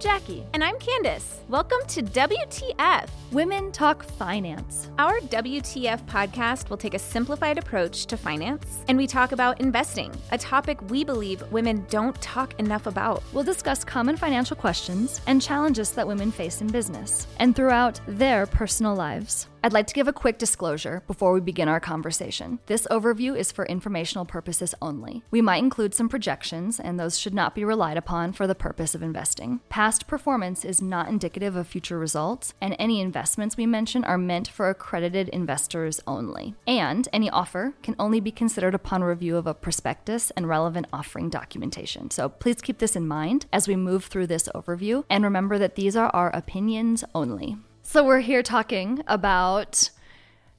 Jackie. And I'm Candace. Welcome to WTF. Women Talk Finance. Our WTF podcast will take a simplified approach to finance, and we talk about investing, a topic we believe women don't talk enough about. We'll discuss common financial questions and challenges that women face in business and throughout their personal lives. I'd like to give a quick disclosure before we begin our conversation. This overview is for informational purposes only. We might include some projections, and those should not be relied upon for the purpose of investing. Past performance is not indicative of future results, and any investments we mention are meant for accredited investors only. And any offer can only be considered upon review of a prospectus and relevant offering documentation. So please keep this in mind as we move through this overview, and remember that these are our opinions only. So we're here talking about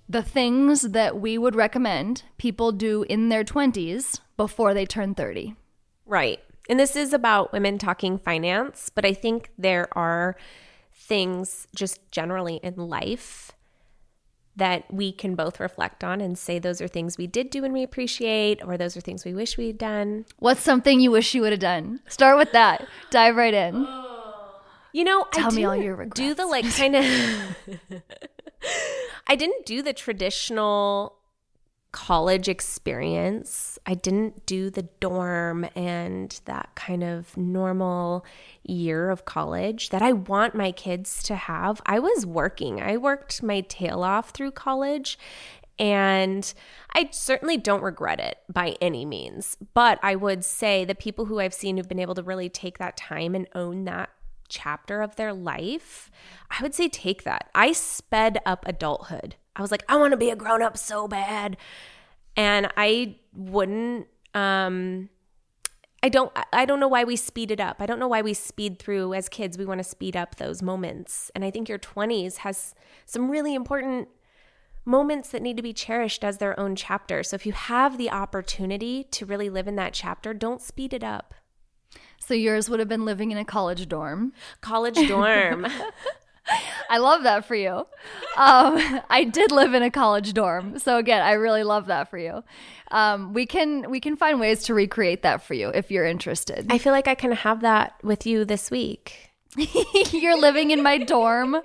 the things that we would recommend people do in their 20s before they turn 30. Right. And this is about women talking finance, but I think there are things just generally in life that we can both reflect on and say those are things we did do and we appreciate, or those are things we wish we'd done. What's something you wish you would have done? Start with that. Dive right in. Oh, You know, Tell I me all your Do the like kind of. I didn't do the traditional college experience. I didn't do the dorm and that kind of normal year of college that I want my kids to have. I was working. I worked my tail off through college and I certainly don't regret it by any means. But I would say the people who I've seen who've been able to really take that time and own that chapter of their life, I would say take that. I sped up adulthood. I was like, I want to be a grown up so bad. And I wouldn't um I don't I don't know why we speed it up. I don't know why we speed through as kids. We want to speed up those moments. And I think your 20s has some really important moments that need to be cherished as their own chapter. So if you have the opportunity to really live in that chapter, don't speed it up. So yours would have been living in a college dorm. College dorm. I love that for you. Um, I did live in a college dorm, so again, I really love that for you. Um, we can we can find ways to recreate that for you if you're interested. I feel like I can have that with you this week. you're living in my dorm.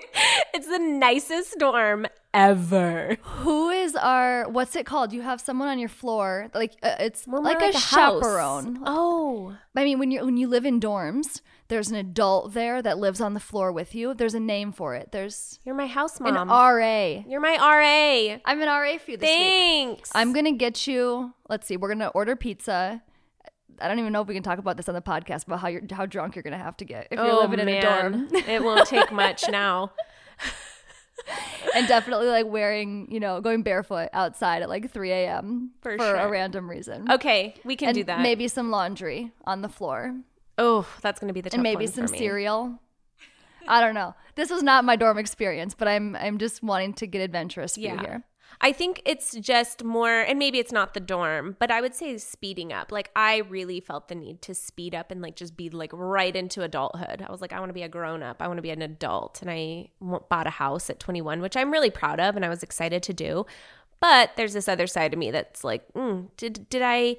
It's the nicest dorm ever. Who is our what's it called? You have someone on your floor, like uh, it's We're more like, a, house. chaperone. Oh. I mean, when you when you live in dorms, there's an adult there that lives on the floor with you. There's a name for it. There's You're my house mom. an. RA. You're my RA. I'm an RA for you this week. Thanks. I'm gonna get you. Let's see. We're gonna order pizza. I don't even know if we can talk about this on the podcast about how you're how drunk you're gonna have to get if you're oh, living in man. a dorm, it won't take much now. and definitely like wearing you know going barefoot outside at like 3 a.m. For for a random reason. Okay, we can and do that. maybe some laundry on the floor, Oh, that's going to be the and maybe some cereal. I don't know. This was not my dorm experience, but I'm I'm just wanting to get adventurous Yeah. here. I think it's just more, and maybe it's not the dorm, but I would say speeding up. Like, I really felt the need to speed up and like just be like right into adulthood. I was like, I want to be a grown up. I want to be an adult. And I bought a house at 21, which I'm really proud of and I was excited to do. But there's this other side of me that's like, mm, did did I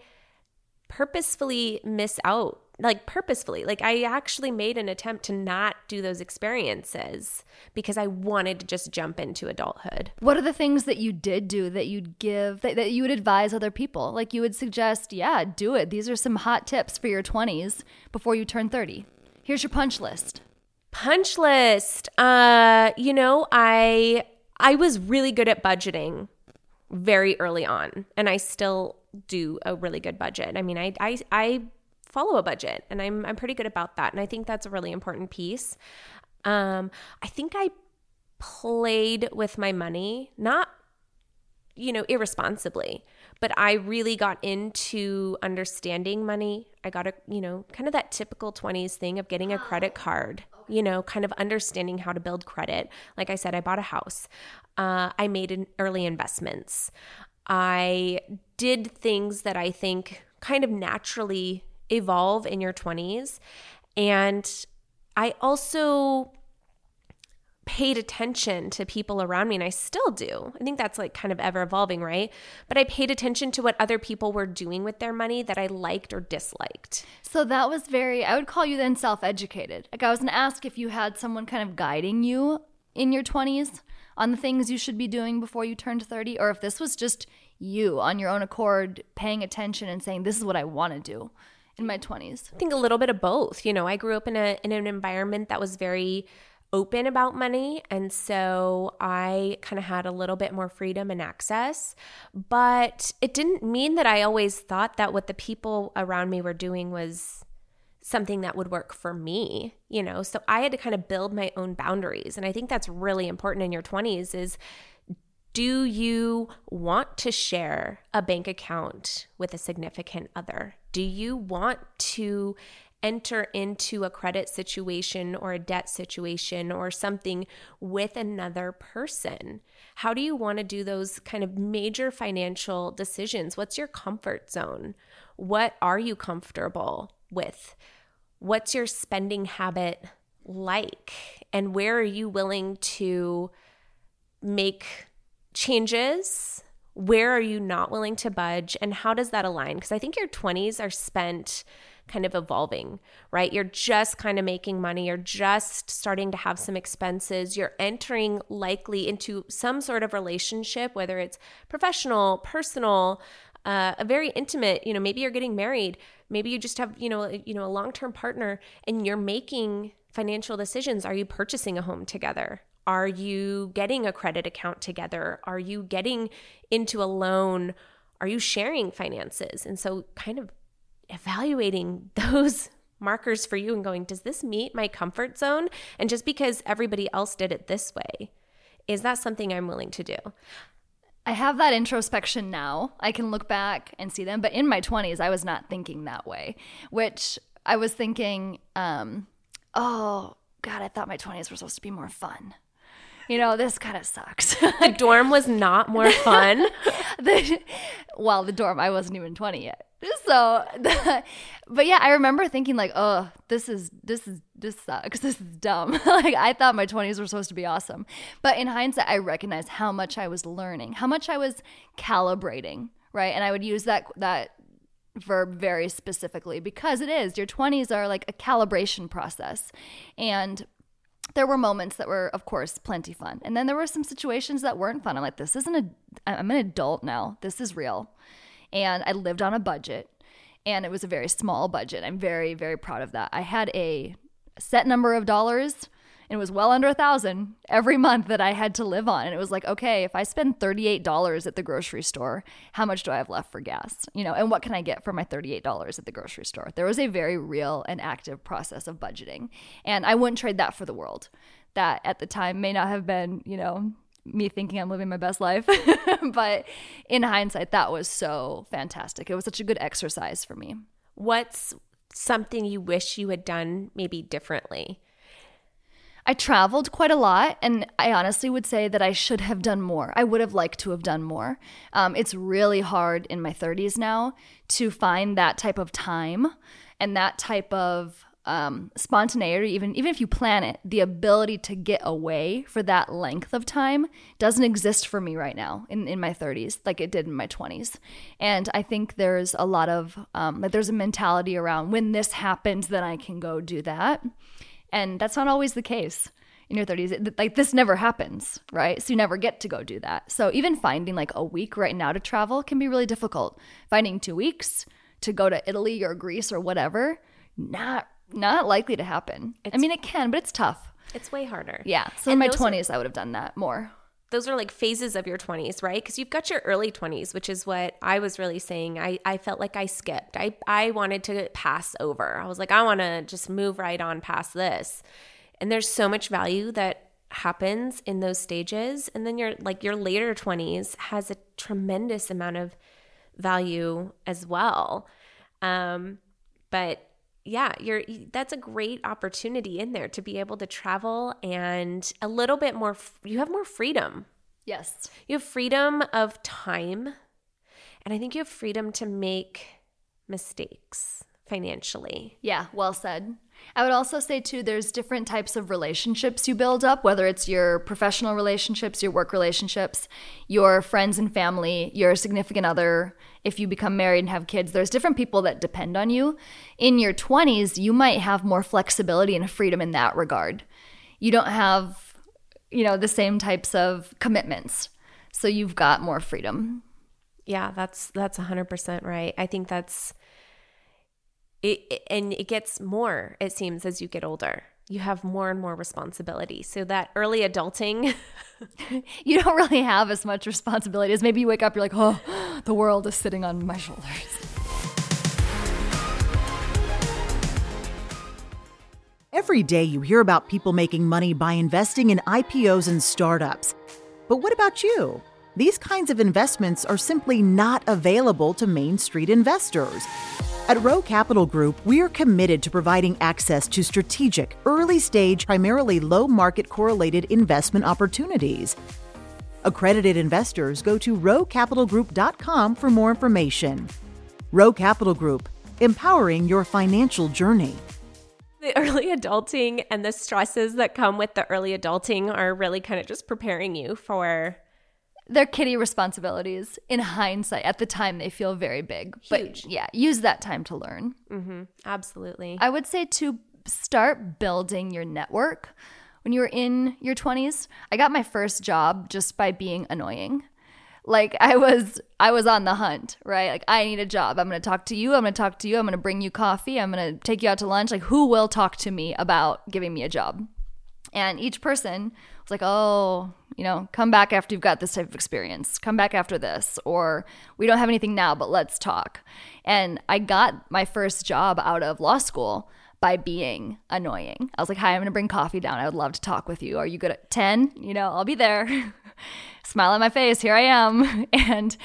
purposefully miss out? Like purposefully, like I actually made an attempt to not do those experiences because I wanted to just jump into adulthood. What are the things that you did do that you'd give that, that you would advise other people? Like you would suggest, yeah, do it. These are some hot tips for your 20s before you turn 30. Here's your punch list. punch list uh you know i i was really good at budgeting very early on and i still do a really good budget i mean i i, I follow a budget and i'm i'm pretty good about that and i think that's a really important piece um i think i played with my money not you know, irresponsibly. But I really got into understanding money. I got a, you know, kind of that typical 20s thing of getting a credit card, you know, kind of understanding how to build credit. Like I said, I bought a house. Uh, I made an early investments. I did things that I think kind of naturally evolve in your 20s. And I also paid attention to people around me and I still do. I think that's like kind of ever evolving, right? But I paid attention to what other people were doing with their money that I liked or disliked. So that was very, I would call you then self educated. Like I was going to ask if you had someone kind of guiding you in your 20s on the things you should be doing before you turned 30, or if this was just you on your own accord paying attention and saying, this is what I want to do in my 20s. I think a little bit of both. You know, I grew up in a in an environment that was very open about money. And so I kind of had a little bit more freedom and access. But it didn't mean that I always thought that what the people around me were doing was something that would work for me, you know? So I had to kind of build my own boundaries. And I think that's really important in your 20s is do you want to share a bank account with a significant other? Do you want to enter into a credit situation or a debt situation or something with another person? How do you want to do those kind of major financial decisions? What's your comfort zone? What are you comfortable with? What's your spending habit like? And where are you willing to make changes? Where are you not willing to budge? And how does that align? Because I think your 20s are spent kind of evolving, right? You're just kind of making money, you're just starting to have some expenses, you're entering likely into some sort of relationship, whether it's professional, personal, uh, a very intimate, you know, maybe you're getting married, maybe you just have, you know, you know, a long-term partner and you're making financial decisions. Are you purchasing a home together? Are you getting a credit account together? Are you getting into a loan? Are you sharing finances? And so, kind of evaluating those markers for you and going, does this meet my comfort zone? And just because everybody else did it this way, is that something I'm willing to do? I have that introspection now. I can look back and see them. But in my 20s, I was not thinking that way, which I was thinking, um, oh, God, I thought my 20s were supposed to be more fun you know, this kind of sucks. the dorm was not more fun. the, well, the dorm, I wasn't even 20 yet. So, the, but yeah, I remember thinking like, oh, this is, this is, this sucks. This is dumb. like I thought my 20s were supposed to be awesome. But in hindsight, I recognized how much I was learning, how much I was calibrating, right? And I would use that, that verb very specifically because it is your 20s are like a calibration process and there were moments that were, of course, plenty fun. And then there were some situations that weren't fun. I'm like, this isn't a, I'm an adult now. This is real. And I lived on a budget and it was a very small budget. I'm very, very proud of that. I had a set number of dollars and it was well under a thousand every month that I had to live on. And it was like, okay, if I spend $38 at the grocery store, how much do I have left for gas? You know, and what can I get for my $38 at the grocery store? There was a very real and active process of budgeting. And I wouldn't trade that for the world. That at the time may not have been, you know, me thinking I'm living my best life. but in hindsight, that was so fantastic. It was such a good exercise for me. What's something you wish you had done maybe differently? I traveled quite a lot, and I honestly would say that I should have done more. I would have liked to have done more. Um, it's really hard in my 30s now to find that type of time and that type of um, spontaneity, even even if you plan it, the ability to get away for that length of time doesn't exist for me right now in, in my 30s, like it did in my 20s. And I think there's a lot of um, like there's a mentality around when this happens, then I can go do that. And that's not always the case in your 30s. Like this never happens, right? So you never get to go do that. So even finding like a week right now to travel can be really difficult. Finding 2 weeks to go to Italy or Greece or whatever, not not likely to happen. It's, I mean it can, but it's tough. It's way harder. Yeah. So in my 20s are, I would have done that more. Those are like phases of your 20s, right? Because you've got your early 20s, which is what I was really saying. I, I felt like I skipped. I, I wanted to pass over. I was like, I want to just move right on past this. And there's so much value that happens in those stages. And then your like your later 20s has a tremendous amount of value as well. Um, but yeah, you're that's a great opportunity in there to be able to travel and a little bit more you have more freedom. Yes. You have freedom of time. And I think you have freedom to make mistakes financially. Yeah, well said. I would also say, too, there's different types of relationships you build up, whether it's your professional relationships, your work relationships, your friends and family, your significant other. If you become married and have kids, there's different people that depend on you. In your 20s, you might have more flexibility and freedom in that regard. You don't have, you know, the same types of commitments. So you've got more freedom. Yeah, that's that's 100% right. I think that's it, and it gets more it seems as you get older. You have more and more responsibility. So that early adulting you don't really have as much responsibility as maybe you wake up you're like oh the world is sitting on my shoulders. Every day you hear about people making money by investing in ipos and startups. But what about you? These kinds of investments are simply not available to main street investors at Rowe Capital Group, we are committed to providing access to strategic, early stage, primarily low market correlated investment opportunities. Accredited investors go to rowecapitalgroup.com for more information. Rowe Capital Group, empowering your financial journey. The early adulting and the stresses that come with the early adulting are really kind of just preparing you for their kitty responsibilities in hindsight at the time they feel very big. Huge. but yeah use that time to learn. Mm-hmm. absolutely. I would say to start building your network. When you were in your 20s i got my first job just by being annoying. Like i was i was on the hunt right? Like i need a job. I'm going to talk to you. I'm going to talk to you. I'm going to bring you coffee. I'm going to take you out to lunch. Like who will talk to me about giving me a job and each person was like oh you know, come back after you've got this type of experience. Come back after this. Or we don't have anything now, but let's talk. And I got my first job out of law school by being annoying. I was like, hi, I'm going to bring coffee down. I would love to talk with you. Are you good at 10? You know, I'll be there. Smile on my face. Here I am. And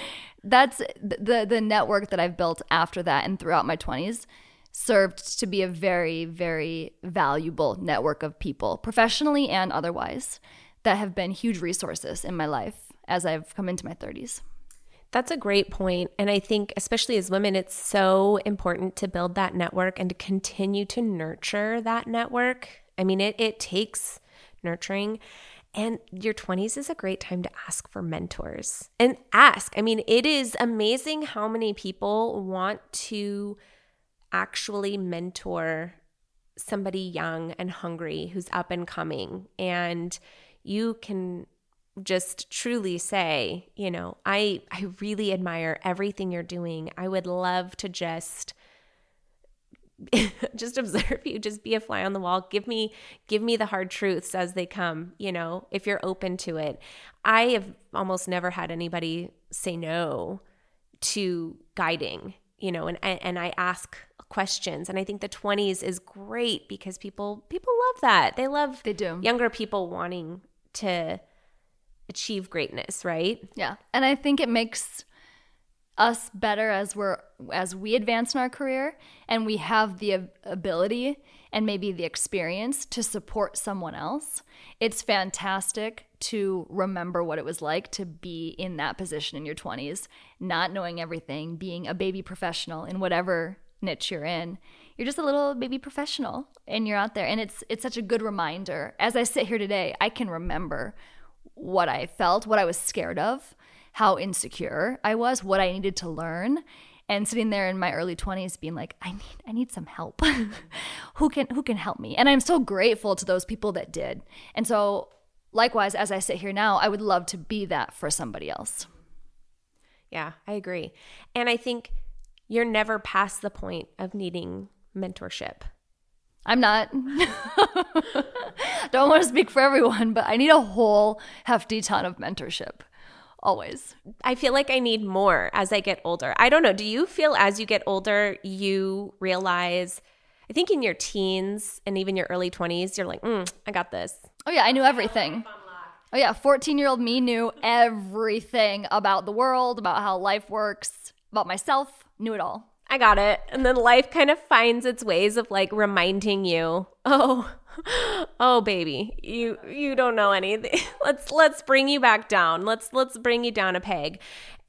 that's the the network that I've built after that and throughout my 20s served to be a very very valuable network of people professionally and otherwise that have been huge resources in my life as I've come into my 30s. That's a great point. And I think, especially as women, it's so important to build that network and to continue to nurture that network. I mean, it, it takes nurturing. And your 20s is a great time to ask for mentors and ask. I mean, it is amazing how many people want to actually mentor somebody young and hungry who's up and coming. And you can just truly say, you know, I I really admire everything you're doing. I would love to just just observe you just be a fly on the wall give me give me the hard truths as they come you know if you're open to it i have almost never had anybody say no to guiding you know and and i ask questions and i think the 20s is great because people people love that they love they do younger people wanting to achieve greatness, right? Yeah. And I think it makes us better as we're as we advance in our career and we have the ability and maybe the experience to support someone else. It's fantastic to remember what it was like to be in that position in your 20s, not knowing everything, being a baby professional in whatever niche you're in you're just a little baby professional and you're out there and it's it's such a good reminder as i sit here today i can remember what i felt what i was scared of how insecure i was what i needed to learn and sitting there in my early 20s being like i need i need some help who can who can help me and i'm so grateful to those people that did and so likewise as i sit here now i would love to be that for somebody else yeah i agree and i think you're never past the point of needing mentorship. I'm not. Don't want to speak for everyone, but I need a whole hefty ton of mentorship. Always. I feel like I need more as I get older. I don't know. Do you feel as you get older, you realize, I think in your teens and even your early 20s, you're like, mm, I got this. Oh, yeah. I knew everything. Oh, yeah. 14 year old me knew everything about the world, about how life works, about myself, knew it all. I got it. And then life kind of finds its ways of like reminding you, oh, oh baby, you you don't know anything. let's let's bring you back down. Let's let's bring you down a peg.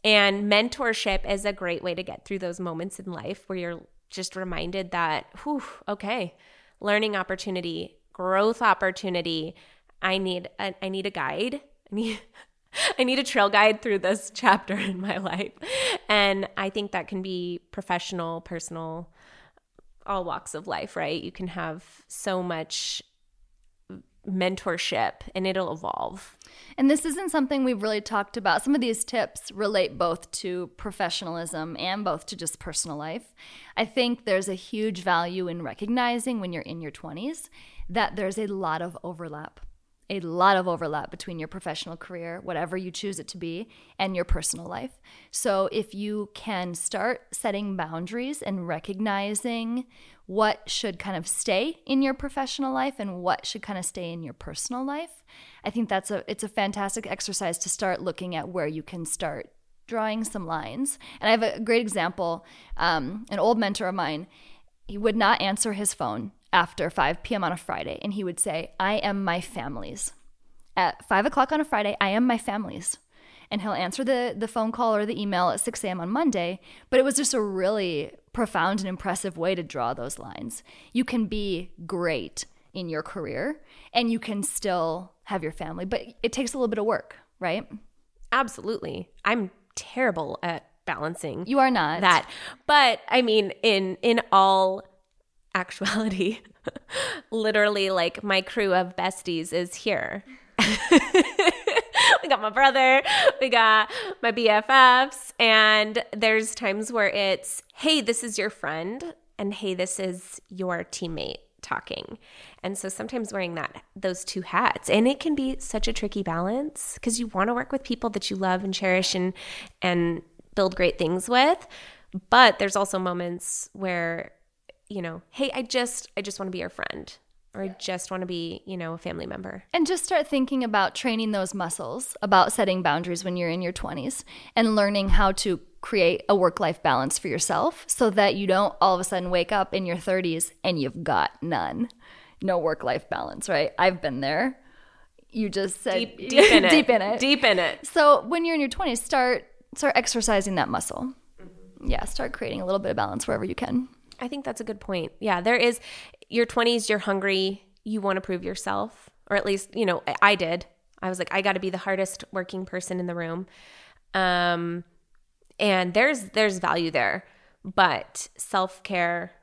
And mentorship is a great way to get through those moments in life where you're just reminded that, whew, okay, learning opportunity, growth opportunity. I need a, I need a guide. I need I need a trail guide through this chapter in my life. And I think that can be professional, personal, all walks of life, right? You can have so much mentorship and it'll evolve. And this isn't something we've really talked about. Some of these tips relate both to professionalism and both to just personal life. I think there's a huge value in recognizing when you're in your 20s that there's a lot of overlap a lot of overlap between your professional career, whatever you choose it to be, and your personal life. So if you can start setting boundaries and recognizing what should kind of stay in your professional life and what should kind of stay in your personal life, I think that's a it's a fantastic exercise to start looking at where you can start drawing some lines. And I have a great example. Um, an old mentor of mine, he would not answer his phone after 5 p.m. on a Friday, and he would say, I am my family's. At 5 o'clock on a Friday, I am my family's. And he'll answer the, the phone call or the email at 6 a.m. on Monday. But it was just a really profound and impressive way to draw those lines. You can be great in your career and you can still have your family, but it takes a little bit of work, right? Absolutely. I'm terrible at balancing. You are not. That. But I mean in in all actuality, literally, like my crew of besties is here. we got my brother, we got my BFFs, and there's times where it's, hey, this is your friend, and hey, this is your teammate talking. And so sometimes wearing that those two hats and it can be such a tricky balance because you want to work with people that you love and cherish and and build great things with. But there's also moments where you know, hey, I just I just want to be your friend or I just want to be, you know, a family member. And just start thinking about training those muscles, about setting boundaries when you're in your 20s and learning how to create a work life balance for yourself so that you don't all of a sudden wake up in your 30s and you've got none. No work life balance, right? I've been there. You just said deep, deep in it. deep in it. Deep in it. So when you're in your 20s, start start exercising that muscle. Mm-hmm. Yeah, start creating a little bit of balance wherever you can. I think that's a good point. Yeah, there is your 20s, you're hungry, you want to prove yourself, or at least, you know, I did. I was like, I got to be the hardest working person in the room. Um, and there's there's value there, but self care,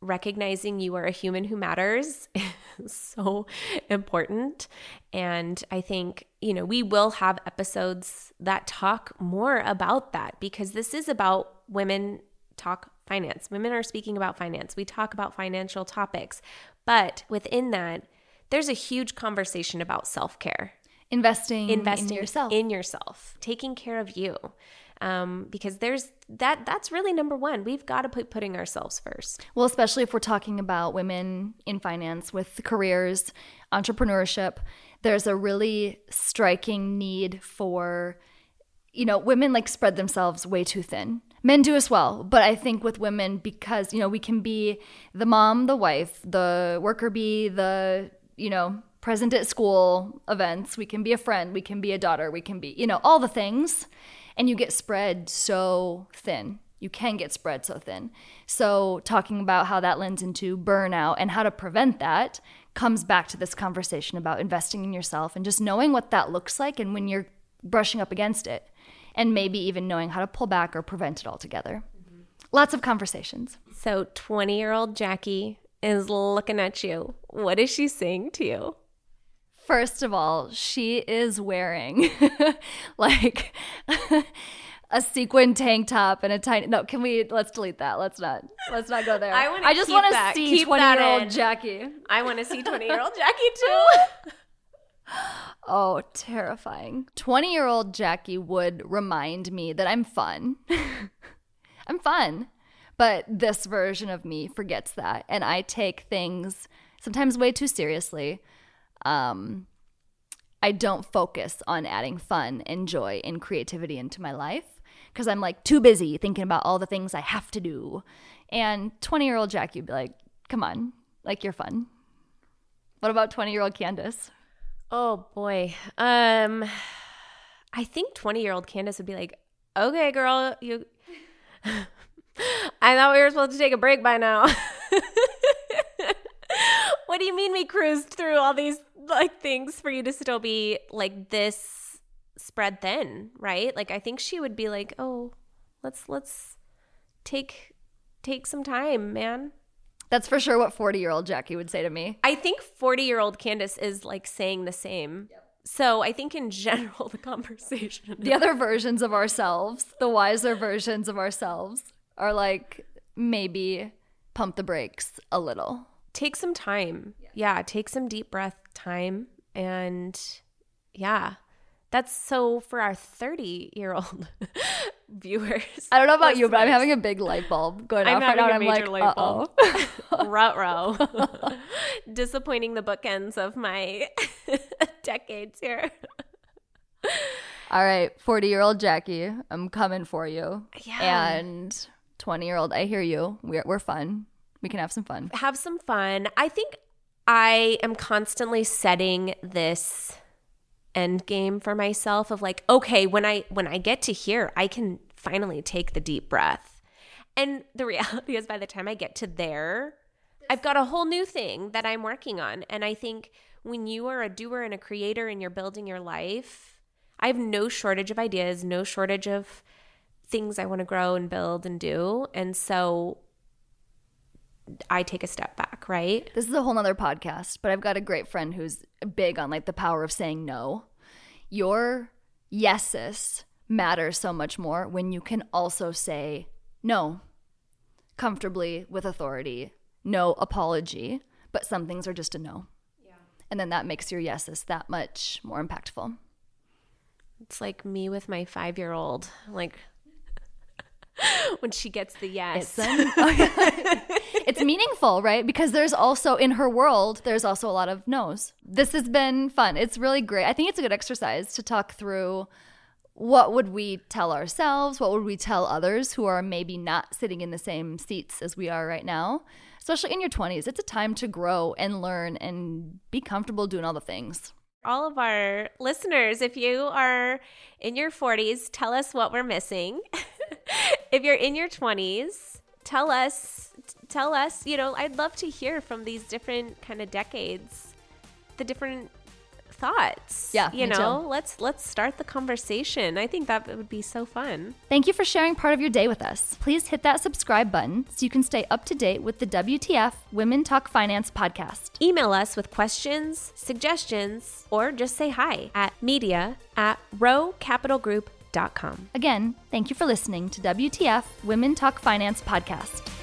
recognizing you are a human who matters, is so important. And I think you know we will have episodes that talk more about that because this is about women talk finance. Women are speaking about finance. We talk about financial topics. But within that, there's a huge conversation about self care. Investing, investing in yourself. In yourself. Taking care of you. Um, because there's that that's really number one we've got to put putting ourselves first well especially if we're talking about women in finance with careers entrepreneurship there's a really striking need for you know women like spread themselves way too thin men do as well but i think with women because you know we can be the mom the wife the worker bee the you know present at school events. We can be a friend. We can be a daughter. We can be you know all the things. And you get spread so thin. You can get spread so thin. So talking about how that lends into burnout and how to prevent that comes back to this conversation about investing in yourself and just knowing what that looks like and when you're brushing up against it and maybe even knowing how to pull back or prevent it altogether. Mm-hmm. Lots of conversations. So, 20 year old Jackie is looking at you. What is she saying to you? First of all, she is wearing like a sequin tank top and a tiny no can we let's delete that let's not let's not go there i, wanna I just want to see 20 year old jackie i want to see 20 year old jackie too Oh, terrifying. 20 year old Jackie would remind me that I'm fun. I'm fun. But this version of me forgets that. And I take things sometimes way too seriously. Um, I don't focus on adding fun and joy and creativity into my life because I'm like too busy thinking about all the things I have to do. And 20 year old Jackie would be like, come on, like you're fun. What about 20 year old Candace? Oh boy. Um I think 20-year-old Candace would be like, "Okay, girl, you I thought we were supposed to take a break by now." What do you mean we cruised through all these like things for you to still be like this spread thin, right? Like I think she would be like, "Oh, let's let's take take some time, man." That's for sure what 40 year old Jackie would say to me. I think 40 year old Candace is like saying the same. So I think in general, the conversation. The other versions of ourselves, the wiser versions of ourselves, are like maybe pump the brakes a little. take some time. Yeah. take some deep breath time. And yeah, that's so for our 30 year old viewers. I don't know about you, but I'm having a big light bulb going I'm off right now. having and a I'm major like, light. Rut row. Disappointing the bookends of my decades here. All right, 40 year old Jackie, I'm coming for you. Yeah. And 20 year old, I hear you. We're, we're fun. We can have some fun. Have some fun. I think I am constantly setting this end game for myself of like, okay, when I when I get to here, I can finally take the deep breath. And the reality is by the time I get to there, I've got a whole new thing that I'm working on. And I think when you are a doer and a creator and you're building your life, I have no shortage of ideas, no shortage of things I want to grow and build and do. And so I take a step back, right? This is a whole nother podcast, but I've got a great friend who's big on like the power of saying no. Your yeses matter so much more when you can also say no comfortably with authority, no apology, but some things are just a no. Yeah. And then that makes your yeses that much more impactful. It's like me with my five year old. Like when she gets the yes. It's, it's meaningful, right? Because there's also in her world, there's also a lot of no's. This has been fun. It's really great. I think it's a good exercise to talk through what would we tell ourselves? What would we tell others who are maybe not sitting in the same seats as we are right now? Especially in your 20s, it's a time to grow and learn and be comfortable doing all the things. all of our listeners, if you are in your 40s, tell us what we're missing. if you're in your 20s, tell us tell us, you know, I'd love to hear from these different kind of decades, the different thoughts. Yeah, you know, too. let's let's start the conversation. I think that would be so fun. Thank you for sharing part of your day with us. Please hit that subscribe button so you can stay up to date with the WTF Women Talk Finance podcast. Email us with questions, suggestions, or just say hi at media at rowecapitalgroup.com. Again, thank you for listening to WTF Women Talk Finance podcast.